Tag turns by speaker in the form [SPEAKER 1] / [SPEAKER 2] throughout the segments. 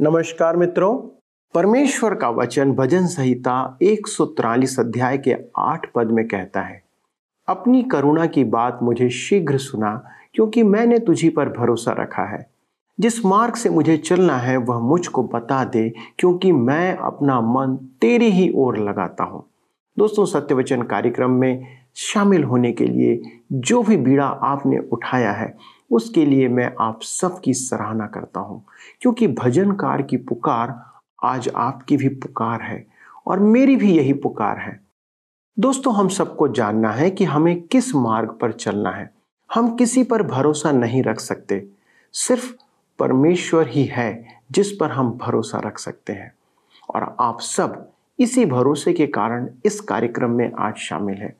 [SPEAKER 1] नमस्कार मित्रों, परमेश्वर का वचन भजन संहिता एक अध्याय के आठ पद में कहता है, अपनी करुणा की बात मुझे शीघ्र सुना, क्योंकि मैंने तुझी पर भरोसा रखा है। जिस मार्ग से मुझे चलना है, वह मुझको बता दे, क्योंकि मैं अपना मन तेरी ही ओर लगाता हूँ। दोस्तों, सत्यवचन कार्यक्रम में शामिल होने के लिए जो भी बीड़ा आपने उठाया है उसके लिए मैं आप सबकी सराहना करता हूँ, क्योंकि भजनकार की पुकार आज आपकी भी पुकार है और मेरी भी यही पुकार है। दोस्तों, हम सबको जानना है कि हमें किस मार्ग पर चलना है। हम किसी पर भरोसा नहीं रख सकते, सिर्फ़ परमेश्वर ही है जिस पर हम भरोसा रख सकते हैं। और आप सब इसी भरोसे के कारण इस कार्यक्रम में आज शामिल है।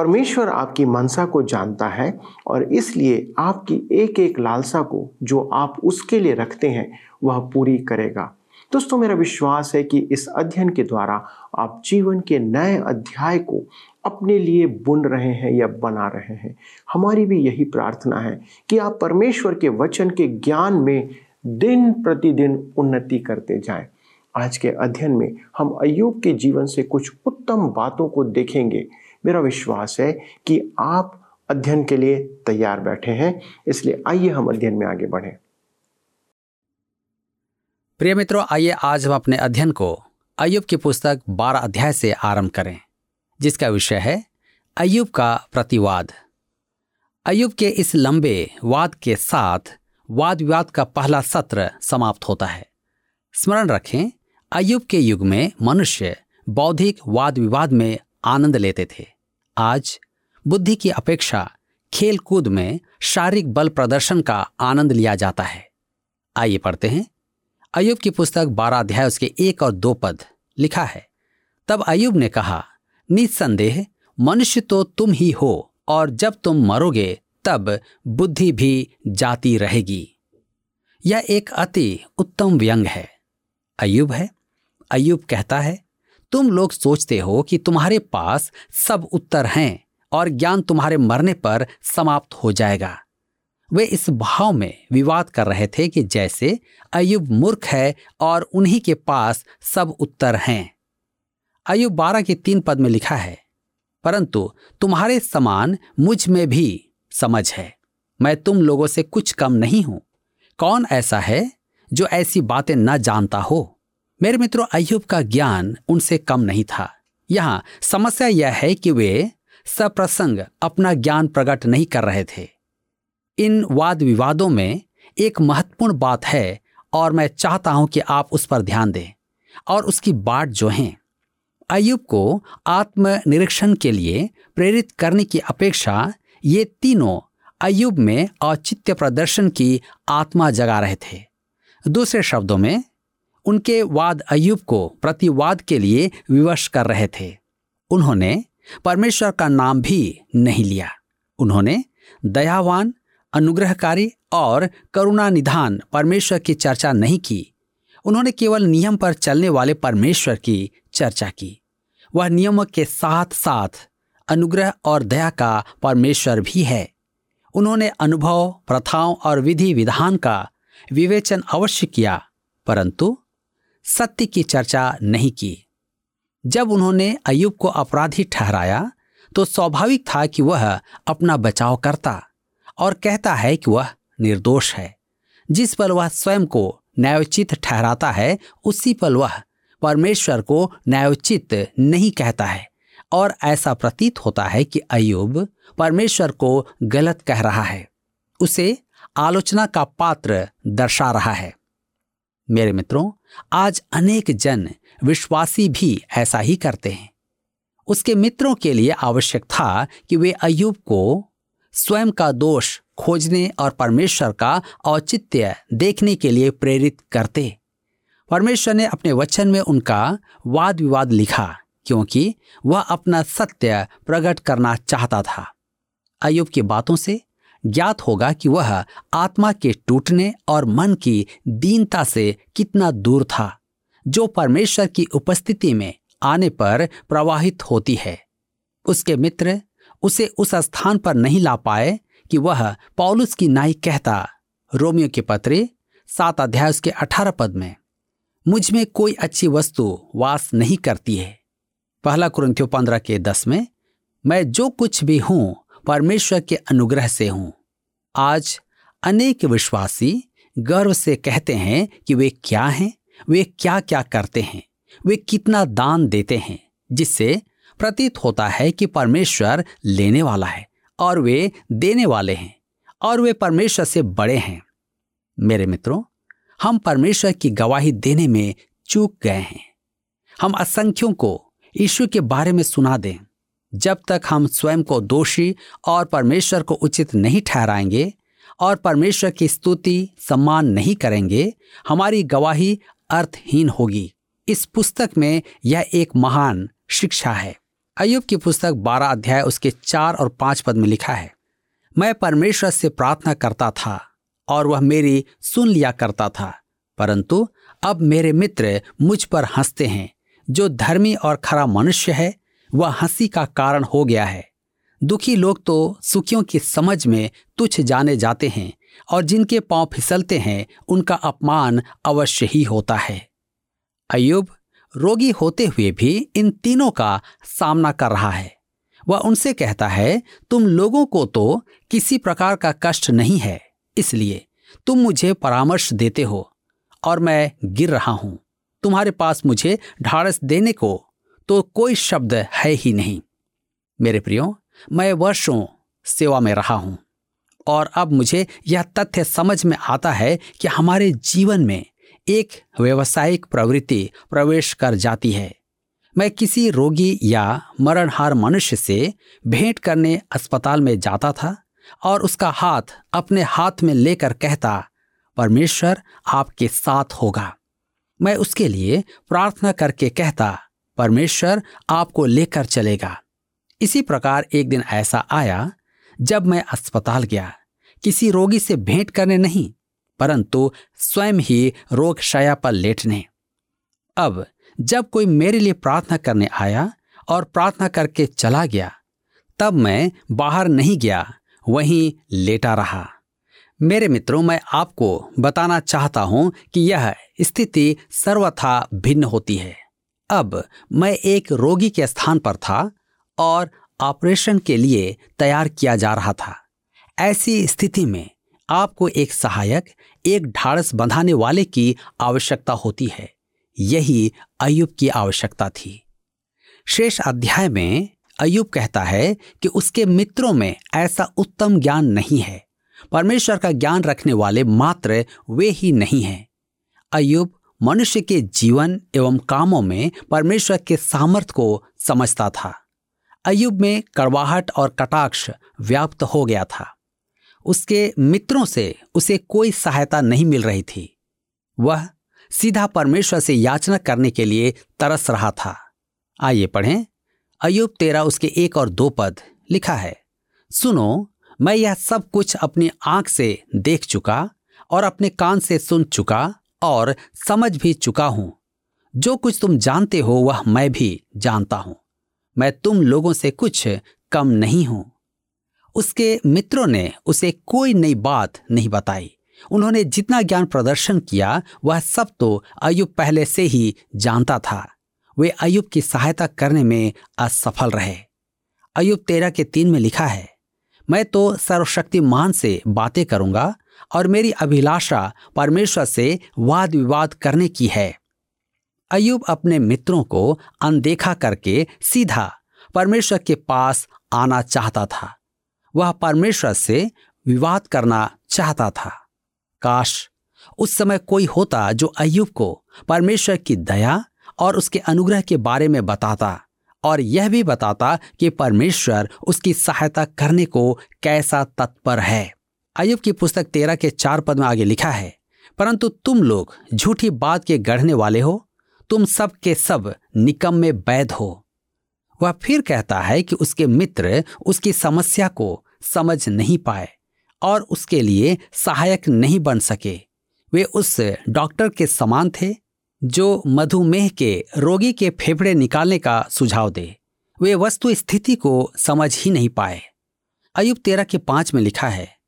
[SPEAKER 1] परमेश्वर आपकी मनसा को जानता है और इसलिए आपकी एक एक लालसा को जो आप उसके लिए रखते हैं, वह पूरी करेगा। दोस्तों, मेरा विश्वास है कि इस अध्ययन के द्वारा आप जीवन के नए अध्याय को अपने लिए बुन रहे हैं या बना रहे हैं। हमारी भी यही प्रार्थना है कि आप परमेश्वर के वचन के ज्ञान में दिन प्रतिदिन उन्नति करते जाएँ। आज के अध्ययन में हम अयुब के जीवन से कुछ उत्तम बातों को देखेंगे। मेरा विश्वास है कि आप अध्ययन के लिए तैयार बैठे हैं, इसलिए आइए हम अध्ययन में आगे बढ़ें।
[SPEAKER 2] प्रिय मित्रों, आइए आज हम अपने अध्ययन को अयुब की पुस्तक बारह अध्याय से आरंभ करें, जिसका विषय है अयुब का प्रतिवाद। अयुब के इस लंबे वाद के साथ वाद विवाद का पहला सत्र समाप्त होता है। स्मरण रखें अयुब के युग में मनुष्य बौद्धिक वाद विवाद में आनंद लेते थे। आज बुद्धि की अपेक्षा खेलकूद में शारीरिक बल प्रदर्शन का आनंद लिया जाता है। आइए पढ़ते हैं। अयुब की पुस्तक बारह अध्याय, उसके एक और दो पद लिखा है। तब अयुब ने कहा, निसंदेह, मनुष्य तो तुम ही हो, और जब तुम मरोगे, तब बुद्धि भी जाती रहेगी। यह एक अति उत्तम व्यंग है। अयुब है। अयुब कहता है तुम लोग सोचते हो कि तुम्हारे पास सब उत्तर हैं और ज्ञान तुम्हारे मरने पर समाप्त हो जाएगा। वे इस भाव में विवाद कर रहे थे कि जैसे अयुब मूर्ख है और उन्हीं के पास सब उत्तर हैं। अयुब बारह के तीन पद में लिखा है, परंतु तुम्हारे समान मुझमें भी समझ है। मैं तुम लोगों से कुछ कम नहीं हूँ। कौन ऐसा है जो ऐसी बातें न जानता हो? मेरे मित्रों अयुब का ज्ञान उनसे कम नहीं था। यहाँ समस्या यह है कि वे सप्रसंग अपना ज्ञान प्रकट नहीं कर रहे थे। इन वाद विवादों में एक महत्वपूर्ण बात है और मैं चाहता हूँ कि आप उस पर ध्यान दें और उसकी बाट जो है अयुब को आत्मनिरीक्षण के लिए प्रेरित करने की अपेक्षा ये तीनों अयुब में औचित्य प्रदर्शन की आत्मा जगा रहे थे। दूसरे शब्दों में उनके वाद अयुब को प्रतिवाद के लिए विवश कर रहे थे। उन्होंने परमेश्वर का नाम भी नहीं लिया। उन्होंने दयावान, अनुग्रहकारी और करुणा निधान परमेश्वर की चर्चा नहीं की। उन्होंने केवल नियम पर चलने वाले परमेश्वर की चर्चा की। वह नियमों के साथ साथ अनुग्रह और दया का परमेश्वर भी है। उन्होंने अनुभव, प्रथाओं और विधि विधान का विवेचन अवश्य किया, परंतु सत्य की चर्चा नहीं की। जब उन्होंने अयुब को अपराधी ठहराया तो स्वाभाविक था कि वह अपना बचाव करता और कहता है कि वह निर्दोष है। जिस पर वह स्वयं को न्यायोचित ठहराता है, उसी पर वह परमेश्वर को न्यायोचित नहीं कहता है और ऐसा प्रतीत होता है कि अयुब परमेश्वर को गलत कह रहा है। उसे आलोचना का पात्र दर्शा रहा है। मेरे मित्रों आज अनेक जन विश्वासी भी ऐसा ही करते हैं। उसके मित्रों के लिए आवश्यक था कि वे अयुब को स्वयं का दोष खोजने और परमेश्वर का औचित्य देखने के लिए प्रेरित करते। परमेश्वर ने अपने वचन में उनका वाद विवाद लिखा, क्योंकि वह अपना सत्य प्रकट करना चाहता था। अयुब की बातों से ज्ञात होगा कि वह आत्मा के टूटने और मन की दीनता से कितना दूर था, जो परमेश्वर की उपस्थिति में आने पर प्रवाहित होती है। उसके मित्र उसे उस स्थान पर नहीं ला पाए कि वह पौलुस की नाई कहता, रोमियो के पत्रे, सात अध्याय उसके अठारह पद में, मुझमें कोई अच्छी वस्तु वास नहीं करती है। पहला कुरंथियो पंद्रह के दस में, मैं जो कुछ भी हूँ परमेश्वर के अनुग्रह से हूँ। आज अनेक विश्वासी गर्व से कहते हैं कि वे क्या हैं, वे क्या क्या करते हैं, वे कितना दान देते हैं, जिससे प्रतीत होता है कि परमेश्वर लेने वाला है और वे देने वाले हैं और वे परमेश्वर से बड़े हैं। मेरे मित्रों, हम परमेश्वर की गवाही देने में चूक गए हैं। हम असंख्यों को ईश्वर के बारे में सुना दें। जब तक हम स्वयं को दोषी और परमेश्वर को उचित नहीं ठहराएँगे और परमेश्वर की स्तुति सम्मान नहीं करेंगे, हमारी गवाही अर्थहीन होगी। इस पुस्तक में यह एक महान शिक्षा है। अयुब की पुस्तक बारह अध्याय उसके चार और पाँच पद में लिखा है, मैं परमेश्वर से प्रार्थना करता था और वह मेरी सुन लिया करता था, परंतु अब मेरे मित्र मुझ पर हँसते हैं, जो धर्मी और खरा मनुष्य है वह हँसी का कारण हो गया है। दुखी लोग तो सुखियों की समझ में तुच्छ जाने जाते हैं और जिनके पाँव फिसलते हैं, उनका अपमान अवश्य ही होता है। अयुब रोगी होते हुए भी इन तीनों का सामना कर रहा है। वह उनसे कहता है, तुम लोगों को तो किसी प्रकार का कष्ट नहीं है, इसलिए तुम मुझे परामर्श देते हो और मैं गिर रहा हूँ। तुम्हारे पास मुझे ढाड़स देने को तो कोई शब्द है ही नहीं। मेरे प्रियो, मैं वर्षों सेवा में रहा हूँ और अब मुझे यह तथ्य समझ में आता है कि हमारे जीवन में एक व्यवसायिक प्रवृत्ति प्रवेश कर जाती है। मैं किसी रोगी या मरणहार मनुष्य से भेंट करने अस्पताल में जाता था और उसका हाथ अपने हाथ में लेकर कहता, परमेश्वर आपके साथ होगा। मैं उसके लिए प्रार्थना करके कहता परमेश्वर आपको लेकर चलेगा। इसी प्रकार एक दिन ऐसा आया, जब मैं अस्पताल गया, किसी रोगी से भेंट करने नहीं, परंतु स्वयं ही रोग शया पर लेटने। अब जब कोई मेरे लिए प्रार्थना करने आया और प्रार्थना करके चला गया, तब मैं बाहर नहीं गया, वहीं लेटा रहा। मेरे मित्रों, मैं आपको बताना चाहता हूँ कि यह स्थिति सर्वथा भिन्न होती है। अब मैं एक रोगी के स्थान पर था और ऑपरेशन के लिए तैयार किया जा रहा था। ऐसी स्थिति में आपको एक सहायक, एक ढाड़स बंधाने वाले की आवश्यकता होती है। यही अयुब की आवश्यकता थी। शेष अध्याय में अयुब कहता है कि उसके मित्रों में ऐसा उत्तम ज्ञान नहीं है। परमेश्वर का ज्ञान रखने वाले मात्र वे ही नहीं हैं। अयुब मनुष्य के जीवन एवं कामों में परमेश्वर के सामर्थ्य को समझता था। अयुब में कड़वाहट और कटाक्ष व्याप्त हो गया था। उसके मित्रों से उसे कोई सहायता नहीं मिल रही थी। वह सीधा परमेश्वर से याचना करने के लिए तरस रहा था। आइए पढ़ें। अयुब तेरा उसके एक और दो पद लिखा है, सुनो, मैं यह सब कुछ अपनी आँख से देख चुका और अपने कान से सुन चुका और समझ भी चुका हूँ। जो कुछ तुम जानते हो, वह मैं भी जानता हूँ। मैं तुम लोगों से कुछ कम नहीं हूँ। उसके मित्रों ने उसे कोई नई बात नहीं बताई। उन्होंने जितना ज्ञान प्रदर्शन किया, वह सब तो अयुब पहले से ही जानता था। वे अयुब की सहायता करने में असफल रहे। अयुब तेरह के तीन में लिखा है, मैं तो सर्वशक्तिमान से बातें करूँगा और मेरी अभिलाषा परमेश्वर से वाद विवाद करने की है। अयुब अपने मित्रों को अनदेखा करके सीधा परमेश्वर के पास आना चाहता था। वह परमेश्वर से विवाद करना चाहता था। काश उस समय कोई होता जो अयुब को परमेश्वर की दया और उसके अनुग्रह के बारे में बताता और यह भी बताता कि परमेश्वर उसकी सहायता करने को कैसा तत्पर है। अयुब की पुस्तक तेरह के चार पद में आगे लिखा है, परंतु तुम लोग झूठी बात के गढ़ने वाले हो, तुम सब के सब निकम में वैध हो। वह फिर कहता है कि उसके मित्र उसकी समस्या को समझ नहीं पाए और उसके लिए सहायक नहीं बन सके। वे उस डॉक्टर के समान थे जो मधुमेह के रोगी के फेफड़े निकालने का सुझाव दे। वे वस्तु स्थिति को समझ ही नहीं पाए। अयुब तेरह के पाँच में लिखा है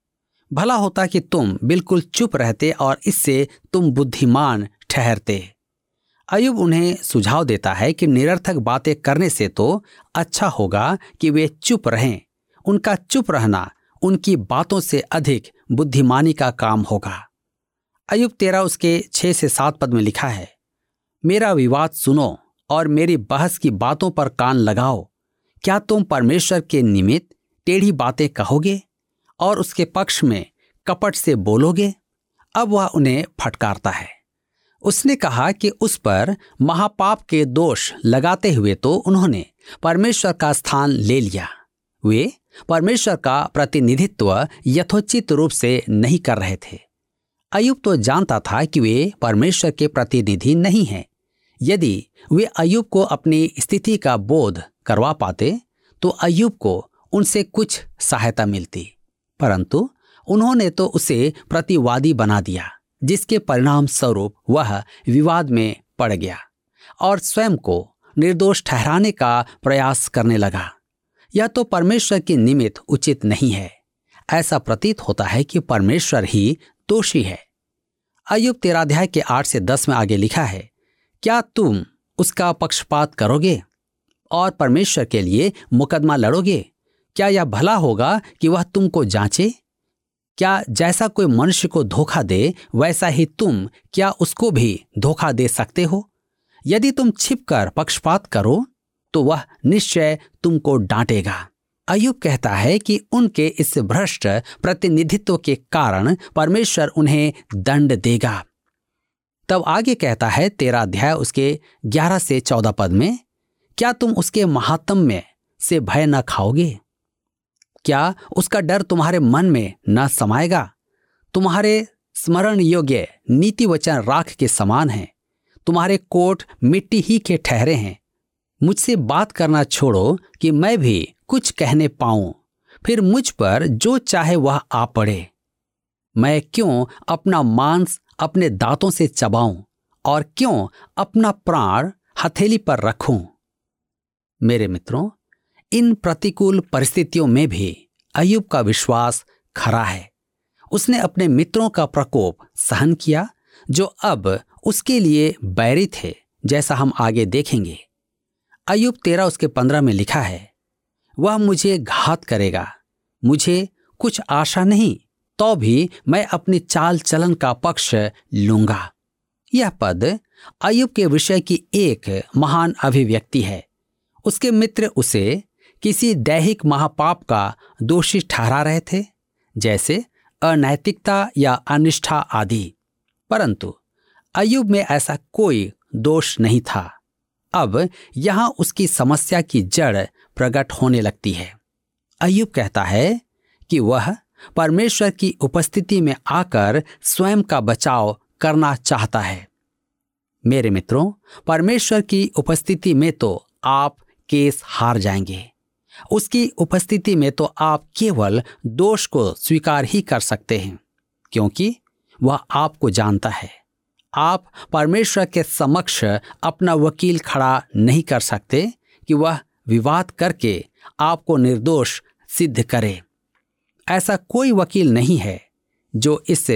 [SPEAKER 2] भला होता कि तुम बिल्कुल चुप रहते और इससे तुम बुद्धिमान ठहरते। अयुब उन्हें सुझाव देता है कि निरर्थक बातें करने से तो अच्छा होगा कि वे चुप रहें। उनका चुप रहना उनकी बातों से अधिक बुद्धिमानी का काम होगा। अयुब तेरा उसके छह से सात पद में लिखा है, मेरा विवाद सुनो और मेरी बहस की बातों पर कान लगाओ। क्या तुम परमेश्वर के निमित्त टेढ़ी बातें कहोगे? और उसके पक्ष में कपट से बोलोगे, अब वह उन्हें फटकारता है। उसने कहा कि उस पर महापाप के दोष लगाते हुए तो उन्होंने परमेश्वर का स्थान ले लिया। वे परमेश्वर का प्रतिनिधित्व यथोचित रूप से नहीं कर रहे थे। अयुब तो जानता था कि वे परमेश्वर के प्रतिनिधि नहीं हैं। यदि वे अयुब को अपनी स्थिति का बोध करवा पाते तो अयुब को उनसे कुछ सहायता मिलती। परंतु उन्होंने तो उसे प्रतिवादी बना दिया, जिसके परिणाम स्वरूप वह विवाद में पड़ गया और स्वयं को निर्दोष ठहराने का प्रयास करने लगा। यह तो परमेश्वर के निमित्त उचित नहीं है। ऐसा प्रतीत होता है कि परमेश्वर ही दोषी है। अयुब तेराध्याय के आठ से दस में आगे लिखा है, क्या तुम उसका पक्षपात करोगे और परमेश्वर के लिए मुकदमा लड़ोगे? क्या यह भला होगा कि वह तुमको जांचे? क्या जैसा कोई मनुष्य को धोखा दे, वैसा ही तुम क्या उसको भी धोखा दे सकते हो? यदि तुम छिपकर पक्षपात करो तो वह निश्चय तुमको डांटेगा। अयुब कहता है कि उनके इस भ्रष्ट प्रतिनिधित्व के कारण परमेश्वर उन्हें दंड देगा। तब आगे कहता है तेरा अध्याय उसके ग्यारह से चौदह पद में, क्या तुम उसके महात्म में से भय न खाओगे? क्या उसका डर तुम्हारे मन में न समाएगा? तुम्हारे स्मरण योग्य नीति वचन राख के समान हैं। तुम्हारे कोट मिट्टी ही के ठहरे हैं। मुझसे बात करना छोड़ो कि मैं भी कुछ कहने पाऊँ। फिर मुझ पर जो चाहे वह आ पड़े। मैं क्यों अपना मांस अपने दांतों से चबाऊं और क्यों अपना प्राण हथेली पर रखूँ? मेरे मित्रों इन प्रतिकूल परिस्थितियों में भी अयुब का विश्वास खरा है। उसने अपने मित्रों का प्रकोप सहन किया, जो अब उसके लिए बैरी थे, जैसा हम आगे देखेंगे। अयुब तेरा उसके पंद्रह में लिखा है, वह मुझे घात करेगा, मुझे कुछ आशा नहीं तो भी मैं अपनी चाल चलन का पक्ष लूँगा। यह पद अयुब के विषय की एक महान अभिव्यक्ति है। उसके मित्र उसे किसी दैहिक महापाप का दोषी ठहरा रहे थे, जैसे अनैतिकता या अनिष्ठा आदि। परंतु अयुब में ऐसा कोई दोष नहीं था। अब यहाँ उसकी समस्या की जड़ प्रकट होने लगती है। अयुब कहता है कि वह परमेश्वर की उपस्थिति में आकर स्वयं का बचाव करना चाहता है। मेरे मित्रों, परमेश्वर की उपस्थिति में तो आप केस हार जाएँगे। उसकी उपस्थिति में तो आप केवल दोष को स्वीकार ही कर सकते हैं, क्योंकि वह आपको जानता है। आप परमेश्वर के समक्ष अपना वकील खड़ा नहीं कर सकते कि वह विवाद करके आपको निर्दोष सिद्ध करे। ऐसा कोई वकील नहीं है जो इस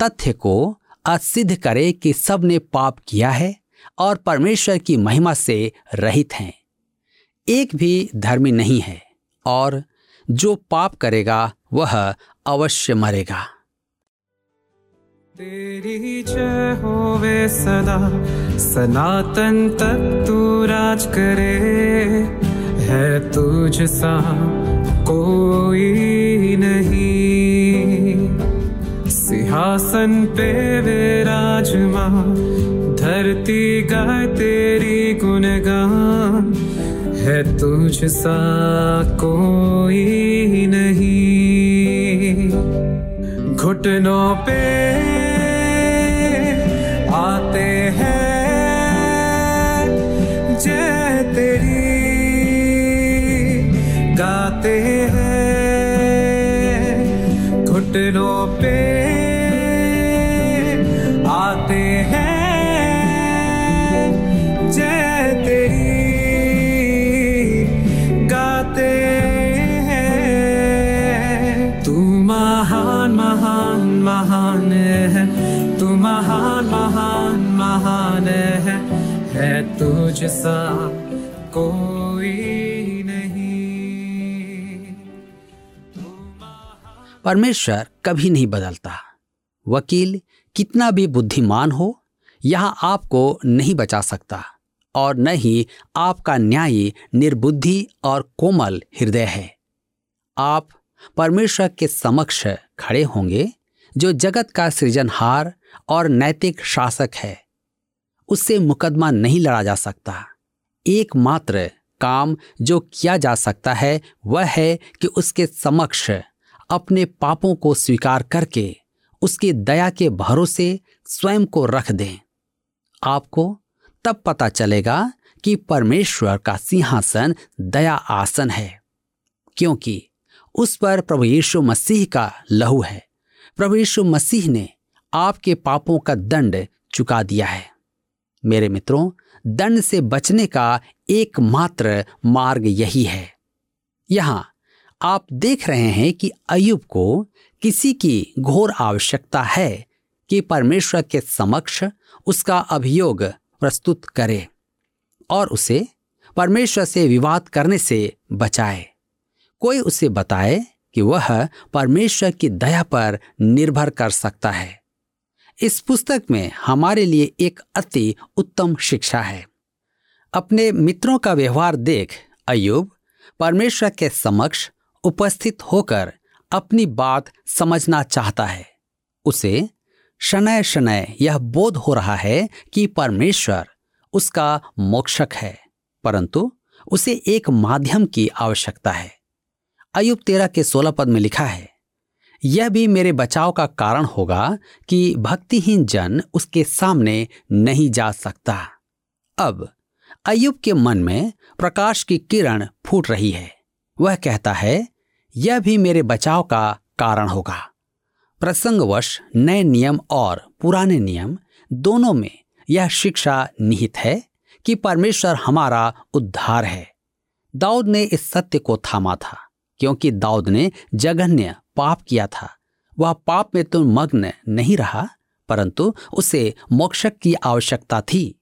[SPEAKER 2] तथ्य को असिद्ध करे कि सबने पाप किया है और परमेश्वर की महिमा से रहित हैं। एक भी धर्मी नहीं है और जो पाप करेगा, वह अवश्य मरेगा।
[SPEAKER 3] तेरी जय होवे सदा, सनातन तक तू राज करे। है तुझ सा कोई नहीं। सिंहासन पे विराजमा धरती गाय तेरी गुणगान। है तुझ सा कोई नहीं। घुटनों पे आते हैं, जय तेरी। गाते हैं, घुटनों पे तुझ सा कोई नहीं।
[SPEAKER 2] परमेश्वर कभी नहीं बदलता। वकील, कितना भी बुद्धिमान हो, यहाँ आपको नहीं बचा सकता, और न ही आपका न्यायी, निर्बुद्धि और कोमल हृदय है। आप परमेश्वर के समक्ष खड़े होंगे, जो जगत का सृजनहार और नैतिक शासक है। उससे मुकदमा नहीं लड़ा जा सकता। एकमात्र काम जो किया जा सकता है, वह है कि उसके समक्ष अपने पापों को स्वीकार करके उसकी दया के भरोसे स्वयं को रख दें। आपको तब पता चलेगा कि परमेश्वर का सिंहासन दया आसन है, क्योंकि उस पर प्रभु यीशु मसीह का लहू है। प्रभु यीशु मसीह ने आपके पापों का दंड चुका दिया है। मेरे मित्रों, दंड से बचने का एकमात्र मार्ग यही है। यहाँ, आप देख रहे हैं कि अयुब को किसी की घोर आवश्यकता है कि परमेश्वर के समक्ष उसका अभियोग प्रस्तुत करे और उसे परमेश्वर से विवाद करने से बचाए। कोई उसे बताए कि वह परमेश्वर की दया पर निर्भर कर सकता है। इस पुस्तक में हमारे लिए एक अति उत्तम शिक्षा है। अपने मित्रों का व्यवहार देख अयुब परमेश्वर के समक्ष उपस्थित होकर अपनी बात समझना चाहता है। उसे शनय शनय यह बोध हो रहा है कि परमेश्वर उसका मोक्षक है, परंतु उसे एक माध्यम की आवश्यकता है। अयुब तेरह के सोलह पद में लिखा है यह भी मेरे बचाव का कारण होगा कि भक्तिहीन जन उसके सामने नहीं जा सकता। अब अयुब के मन में प्रकाश की किरण फूट रही है। वह कहता है, यह भी मेरे बचाव का कारण होगा। प्रसंगवश नए नियम और पुराने नियम दोनों में यह शिक्षा निहित है कि परमेश्वर हमारा उद्धार है। दाऊद ने इस सत्य को थामा था, क्योंकि दाऊद ने जघन्य पाप किया था। वह पाप में तो मग्न नहीं रहा, परंतु उसे मोक्षक की आवश्यकता थी।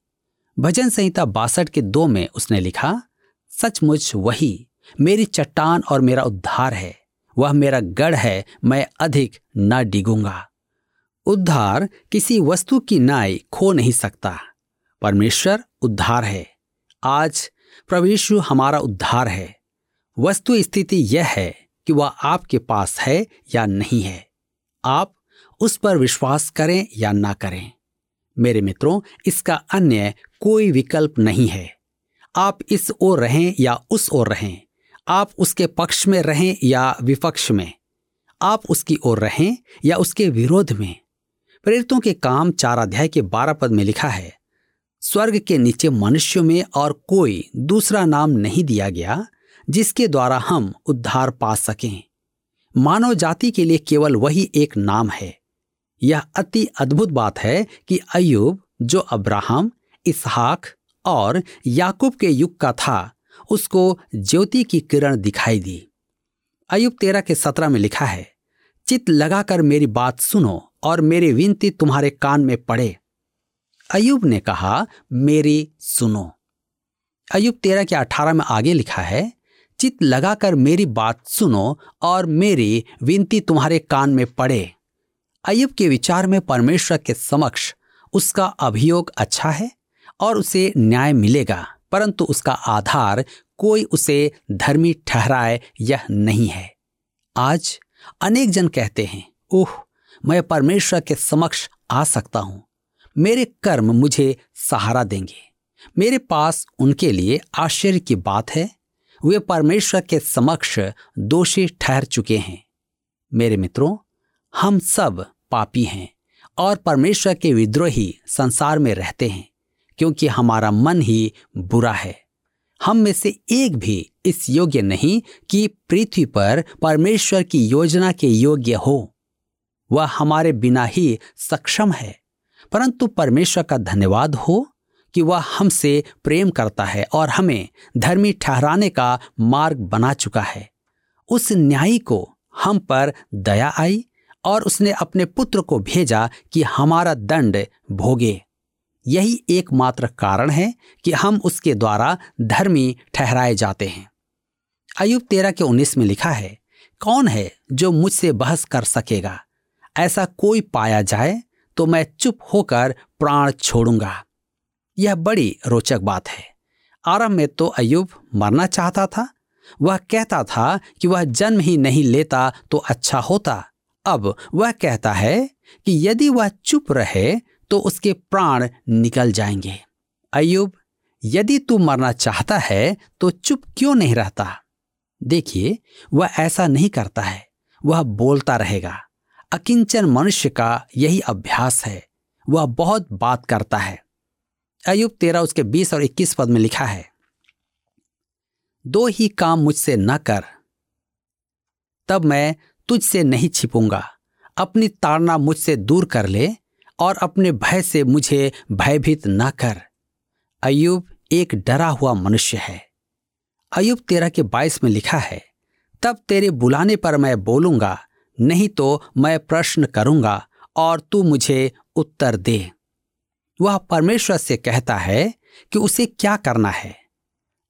[SPEAKER 2] भजन संहिता बासठ के दो में उसने लिखा, सचमुच वही, मेरी चट्टान और मेरा उद्धार है। वह मेरा गढ़ है, मैं अधिक न डिगूँगा। उद्धार किसी वस्तु की नाई खो नहीं सकता। परमेश्वर उद्धार है। आज प्रभु हमारा उद्धार है। वस्तु स्थिति यह है कि वह आपके पास है या नहीं है। आप उस पर विश्वास करें या ना करें। मेरे मित्रों, इसका अन्य कोई विकल्प नहीं है। आप इस ओर रहें या उस ओर रहें। आप उसके पक्ष में रहें या विपक्ष में। आप उसकी ओर रहें या उसके विरोध में। प्रेरितों के काम चार अध्याय के बारह पद में लिखा है, स्वर्ग के नीचे मनुष्यों में और कोई दूसरा नाम नहीं दिया गया जिसके द्वारा हम उद्धार पा सकें। मानव जाति के लिए केवल वही एक नाम है। यह अति अद्भुत बात है कि अयुब जो अब्राहम, इसहाक और याकूब के युग का था, उसको ज्योति की किरण दिखाई दी। अयुब तेरह के सत्रह में लिखा है चित लगाकर मेरी बात सुनो और मेरी विनती तुम्हारे कान में पड़े। अयुब ने कहा, मेरी सुनो। अयुब तेरह के अठारह में आगे लिखा है चित लगाकर मेरी बात सुनो और मेरी विनती तुम्हारे कान में पड़े। अयुब के विचार में परमेश्वर के समक्ष उसका अभियोग अच्छा है और उसे न्याय मिलेगा, परंतु उसका आधार कोई उसे धर्मी ठहराए यह नहीं है। आज अनेक जन कहते हैं, ओह, मैं परमेश्वर के समक्ष आ सकता हूँ। मेरे कर्म मुझे सहारा देंगे। मेरे पास उनके लिए आश्चर्य की बात है। वे परमेश्वर के समक्ष दोषी ठहर चुके हैं। मेरे मित्रों, हम सब पापी हैं और परमेश्वर के विद्रोही संसार में रहते हैं, क्योंकि हमारा मन ही बुरा है। हम में से एक भी इस योग्य नहीं कि पृथ्वी पर परमेश्वर की योजना के योग्य हो। वह हमारे बिना ही सक्षम है, परंतु परमेश्वर का धन्यवाद हो कि वह हमसे प्रेम करता है और हमें धर्मी ठहराने का मार्ग बना चुका है। उस न्यायी को हम पर दया आई और उसने अपने पुत्र को भेजा कि हमारा दंड भोगे। यही एकमात्र कारण है कि हम उसके द्वारा धर्मी ठहराए जाते हैं। अयुब तेरह के उन्नीस में लिखा है, कौन है जो मुझसे बहस कर सकेगा? ऐसा कोई पाया जाए तो मैं चुप होकर प्राण छोड़ूँगा। यह बड़ी रोचक बात है। आरंभ में तो अयुब मरना चाहता था। वह कहता था कि वह जन्म ही नहीं लेता तो अच्छा होता। अब वह कहता है कि यदि वह चुप रहे तो उसके प्राण निकल जाएँगे। अयुब यदि तू मरना चाहता है तो चुप क्यों नहीं रहता? देखिए, वह ऐसा नहीं करता है। वह बोलता रहेगा, अकिंचन मनुष्य का यही अभ्यास है। वह बहुत बात करता है। अयुब तेरह उसके बीस और इक्कीस पद में लिखा है, दो ही काम मुझसे न कर, तब मैं तुझसे नहीं छिपूँगा। अपनी ताड़ना मुझसे दूर कर ले और अपने भय से मुझे भयभीत न कर। अयुब एक डरा हुआ मनुष्य है। अयुब तेरह के बाईस में लिखा है, तब तेरे बुलाने पर मैं बोलूँगा, नहीं तो मैं प्रश्न करूँगा और तू मुझे उत्तर दे। वह परमेश्वर से कहता है कि उसे क्या करना है।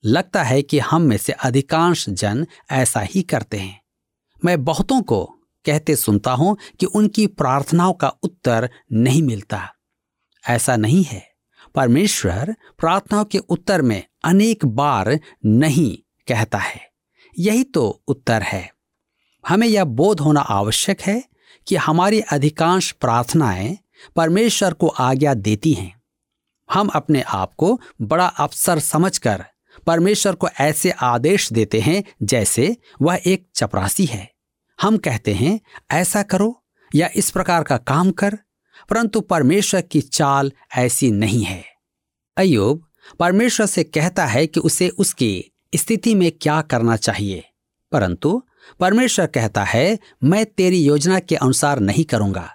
[SPEAKER 2] लगता है कि हम में से अधिकांश जन ऐसा ही करते हैं। मैं बहुतों को कहते सुनता हूँ कि उनकी प्रार्थनाओं का उत्तर नहीं मिलता। ऐसा नहीं है। परमेश्वर प्रार्थनाओं के उत्तर में अनेक बार नहीं कहता है। यही तो उत्तर है। हमें यह बोध होना आवश्यक है कि हमारी अधिकांश प्रार्थनाएँ परमेश्वर को आज्ञा देती हैं। हम अपने आप को बड़ा अफसर समझकर परमेश्वर को ऐसे आदेश देते हैं जैसे वह एक चपरासी है। हम कहते हैं, ऐसा करो या इस प्रकार का काम कर, परंतु परमेश्वर की चाल ऐसी नहीं है। अयुब परमेश्वर से कहता है कि उसे उसकी स्थिति में क्या करना चाहिए। परंतु परमेश्वर कहता है, मैं तेरी योजना के अनुसार नहीं करूँगा।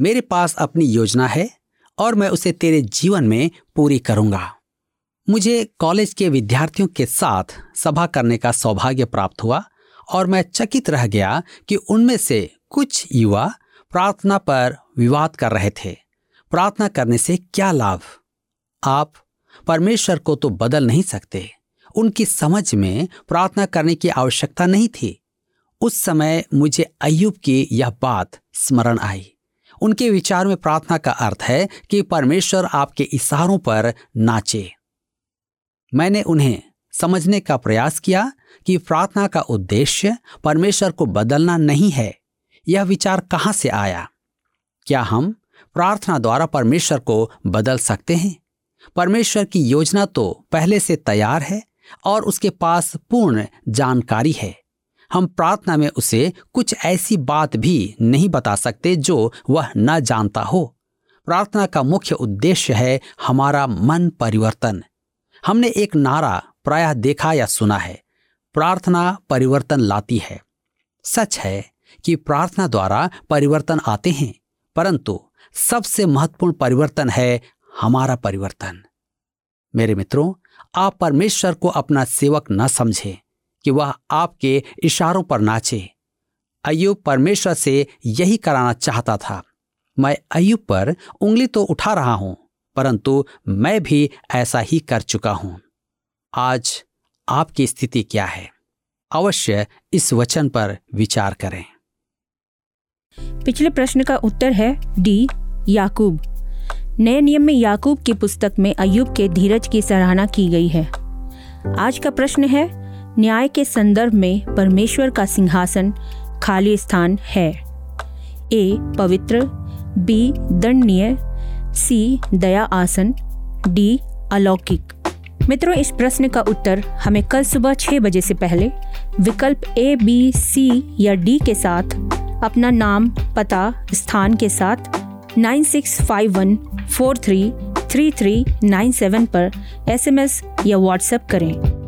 [SPEAKER 2] मेरे पास अपनी योजना है और मैं उसे तेरे जीवन में पूरी करूँगा। मुझे कॉलेज के विद्यार्थियों के साथ सभा करने का सौभाग्य प्राप्त हुआ और मैं चकित रह गया कि उनमें से कुछ युवा प्रार्थना पर विवाद कर रहे थे। प्रार्थना करने से क्या लाभ? आप परमेश्वर को तो बदल नहीं सकते। उनकी समझ में प्रार्थना करने की आवश्यकता नहीं थी। उस समय मुझे अयुब की यह बात स्मरण आई। उनके विचार में प्रार्थना का अर्थ है कि परमेश्वर आपके इशारों पर नाचे। मैंने उन्हें समझने का प्रयास किया कि प्रार्थना का उद्देश्य परमेश्वर को बदलना नहीं है। यह विचार कहाँ से आया? क्या हम प्रार्थना द्वारा परमेश्वर को बदल सकते हैं? परमेश्वर की योजना तो पहले से तैयार है और उसके पास पूर्ण जानकारी है। हम प्रार्थना में उसे कुछ ऐसी बात भी नहीं बता सकते जो वह न जानता हो। प्रार्थना का मुख्य उद्देश्य है हमारा मन परिवर्तन। हमने एक नारा प्रायः देखा या सुना है। प्रार्थना परिवर्तन लाती है। सच है कि प्रार्थना द्वारा परिवर्तन आते हैं, परंतु सबसे महत्वपूर्ण परिवर्तन है हमारा परिवर्तन। मेरे मित्रों, आप परमेश्वर को अपना सेवक न समझे। कि वह आपके इशारों पर नाचे। अयुब परमेश्वर से यही कराना चाहता था। मैं अयुब पर उंगली तो उठा रहा हूँ, परंतु मैं भी ऐसा ही कर चुका हूँ। आज आपकी स्थिति क्या है? अवश्य इस वचन पर विचार करें।
[SPEAKER 4] पिछले प्रश्न का उत्तर है डी, याकूब। नए नियम में याकूब की पुस्तक में अयुब के धीरज की सराहना की गई है। आज का प्रश्न है न्याय के संदर्भ में परमेश्वर का सिंहासन खाली स्थान है। ए, पवित्र, बी, दंडनीय, सी, दया आसन, डी, अलौकिक। मित्रों, इस प्रश्न का उत्तर हमें कल सुबह छह बजे से पहले विकल्प ए, बी, सी या डी के साथ, अपना नाम, पता, स्थान के साथ nine six five one four three three three nine seven पर एसएमएस या व्हाट्सएप करें।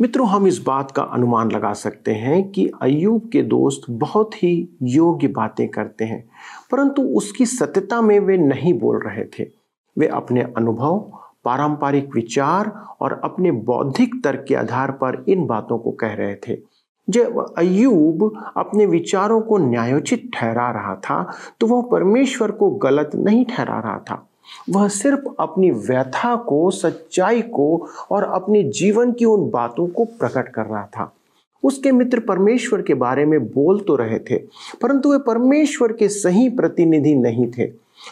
[SPEAKER 1] मित्रों, हम इस बात का अनुमान लगा सकते हैं कि अयूब के दोस्त बहुत ही योग्य बातें करते हैं, परंतु उसकी सत्यता में वे नहीं बोल रहे थे। वे अपने अनुभव, पारंपरिक विचार और अपने बौद्धिक तर्क के आधार पर इन बातों को कह रहे थे। जब अयूब अपने विचारों को न्यायोचित ठहरा रहा था तो वह परमेश्वर को गलत नहीं ठहरा रहा था। वह सिर्फ़ अपनी व्यथा को, सच्चाई को और अपने जीवन की उन बातों को प्रकट कर रहा था। उसके मित्र परमेश्वर के बारे में बोल तो रहे थे, परंतु वे परमेश्वर के सही प्रतिनिधि नहीं थे,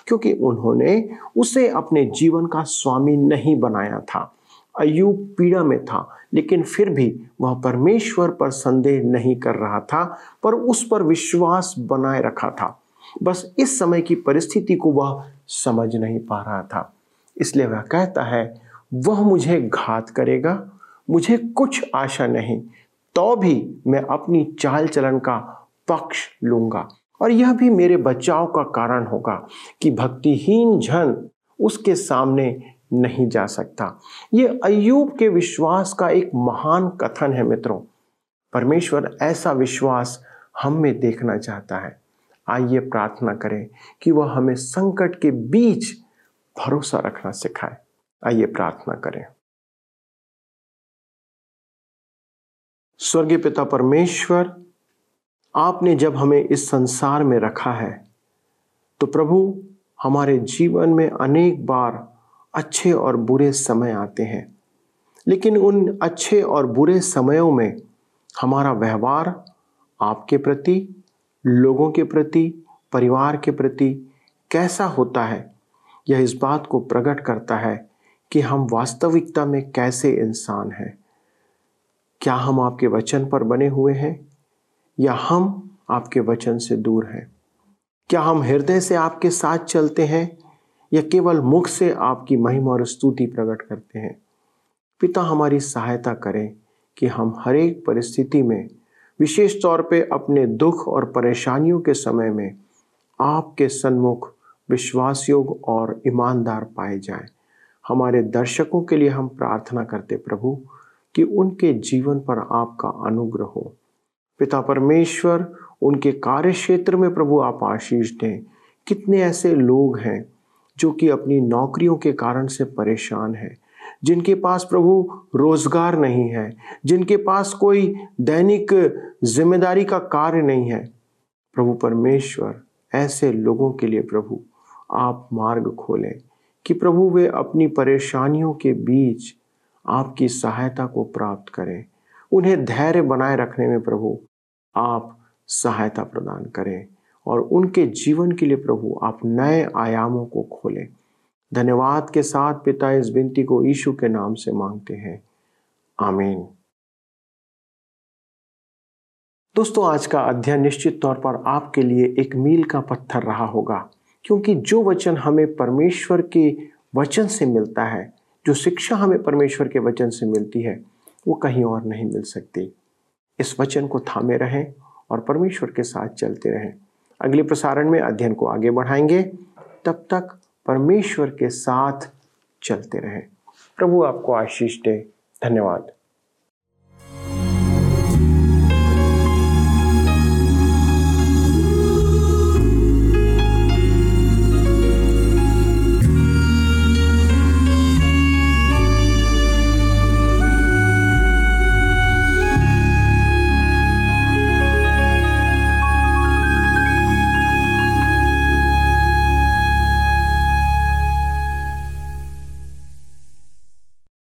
[SPEAKER 1] क्योंकि उन्होंने उसे अपने जीवन का स्वामी नहीं बनाया था। अयूब पीड़ा में था, लेकिन फिर भी वह परमेश्वर पर संदेह नहीं कर रहा था, पर उस पर विश्वास बनाए रखा था। बस इस समय की परिस्थिति को वह समझ नहीं पा रहा था। इसलिए वह कहता है, वह मुझे घात करेगा, मुझे कुछ आशा नहीं तो भी मैं अपनी चाल चलन का पक्ष लूँगा। और यह भी मेरे बचाव का कारण होगा कि भक्तिहीन जन उसके सामने नहीं जा सकता। ये अयूब के विश्वास का एक महान कथन है मित्रों। परमेश्वर ऐसा विश्वास हम में देखना चाहता है। आइए प्रार्थना करें कि वह हमें संकट के बीच भरोसा रखना सिखाए। आइए प्रार्थना करें। स्वर्गीय पिता परमेश्वर, आपने जब हमें इस संसार में रखा है तो प्रभु, हमारे जीवन में अनेक बार अच्छे और बुरे समय आते हैं। लेकिन उन अच्छे और बुरे समयों में हमारा व्यवहार आपके प्रति लोगों के प्रति, परिवार के प्रति कैसा होता है, यह इस बात को प्रकट करता है कि हम वास्तविकता में कैसे इंसान हैं। क्या हम आपके वचन पर बने हुए हैं, या हम आपके वचन से दूर हैं? क्या हम हृदय से आपके साथ चलते हैं, या केवल मुख से आपकी महिमा और स्तुति प्रकट करते हैं? पिता, हमारी सहायता करें कि हम हर एक परिस्थिति में विशेष तौर पे अपने दुख और परेशानियों के समय में आपके सन्मुख विश्वास योग और ईमानदार पाए जाएँ। हमारे दर्शकों के लिए हम प्रार्थना करते प्रभु, कि उनके जीवन पर आपका अनुग्रह हो। पिता परमेश्वर, उनके कार्य क्षेत्र में प्रभु आप आशीष दें। कितने ऐसे लोग हैं जो कि अपनी नौकरियों के कारण से परेशान हैं। जिनके पास प्रभु रोज़गार नहीं है, जिनके पास कोई दैनिक ज़िम्मेदारी का कार्य नहीं है। प्रभु परमेश्वर, ऐसे लोगों के लिए प्रभु, आप मार्ग खोलें कि प्रभु वे अपनी परेशानियों के बीच आपकी सहायता को प्राप्त करें। उन्हें धैर्य बनाए रखने में प्रभु, आप सहायता प्रदान करें और उनके जीवन के लिए प्रभु, आप नए आयामों को खोलें। धन्यवाद के साथ पिता इस विनती को यीशु के नाम से मांगते हैं। आमीन। दोस्तों, आज का अध्ययन निश्चित तौर पर आपके लिए एक मील का पत्थर रहा होगा, क्योंकि जो वचन हमें परमेश्वर के वचन से मिलता है, जो शिक्षा हमें परमेश्वर के वचन से मिलती है, वो कहीं और नहीं मिल सकती। इस वचन को थामे रहें और परमेश्वर के साथ चलते रहें। अगले प्रसारण में अध्ययन को आगे बढ़ाएँगे। तब तक परमेश्वर के साथ चलते रहें। प्रभु आपको आशीष दे। धन्यवाद।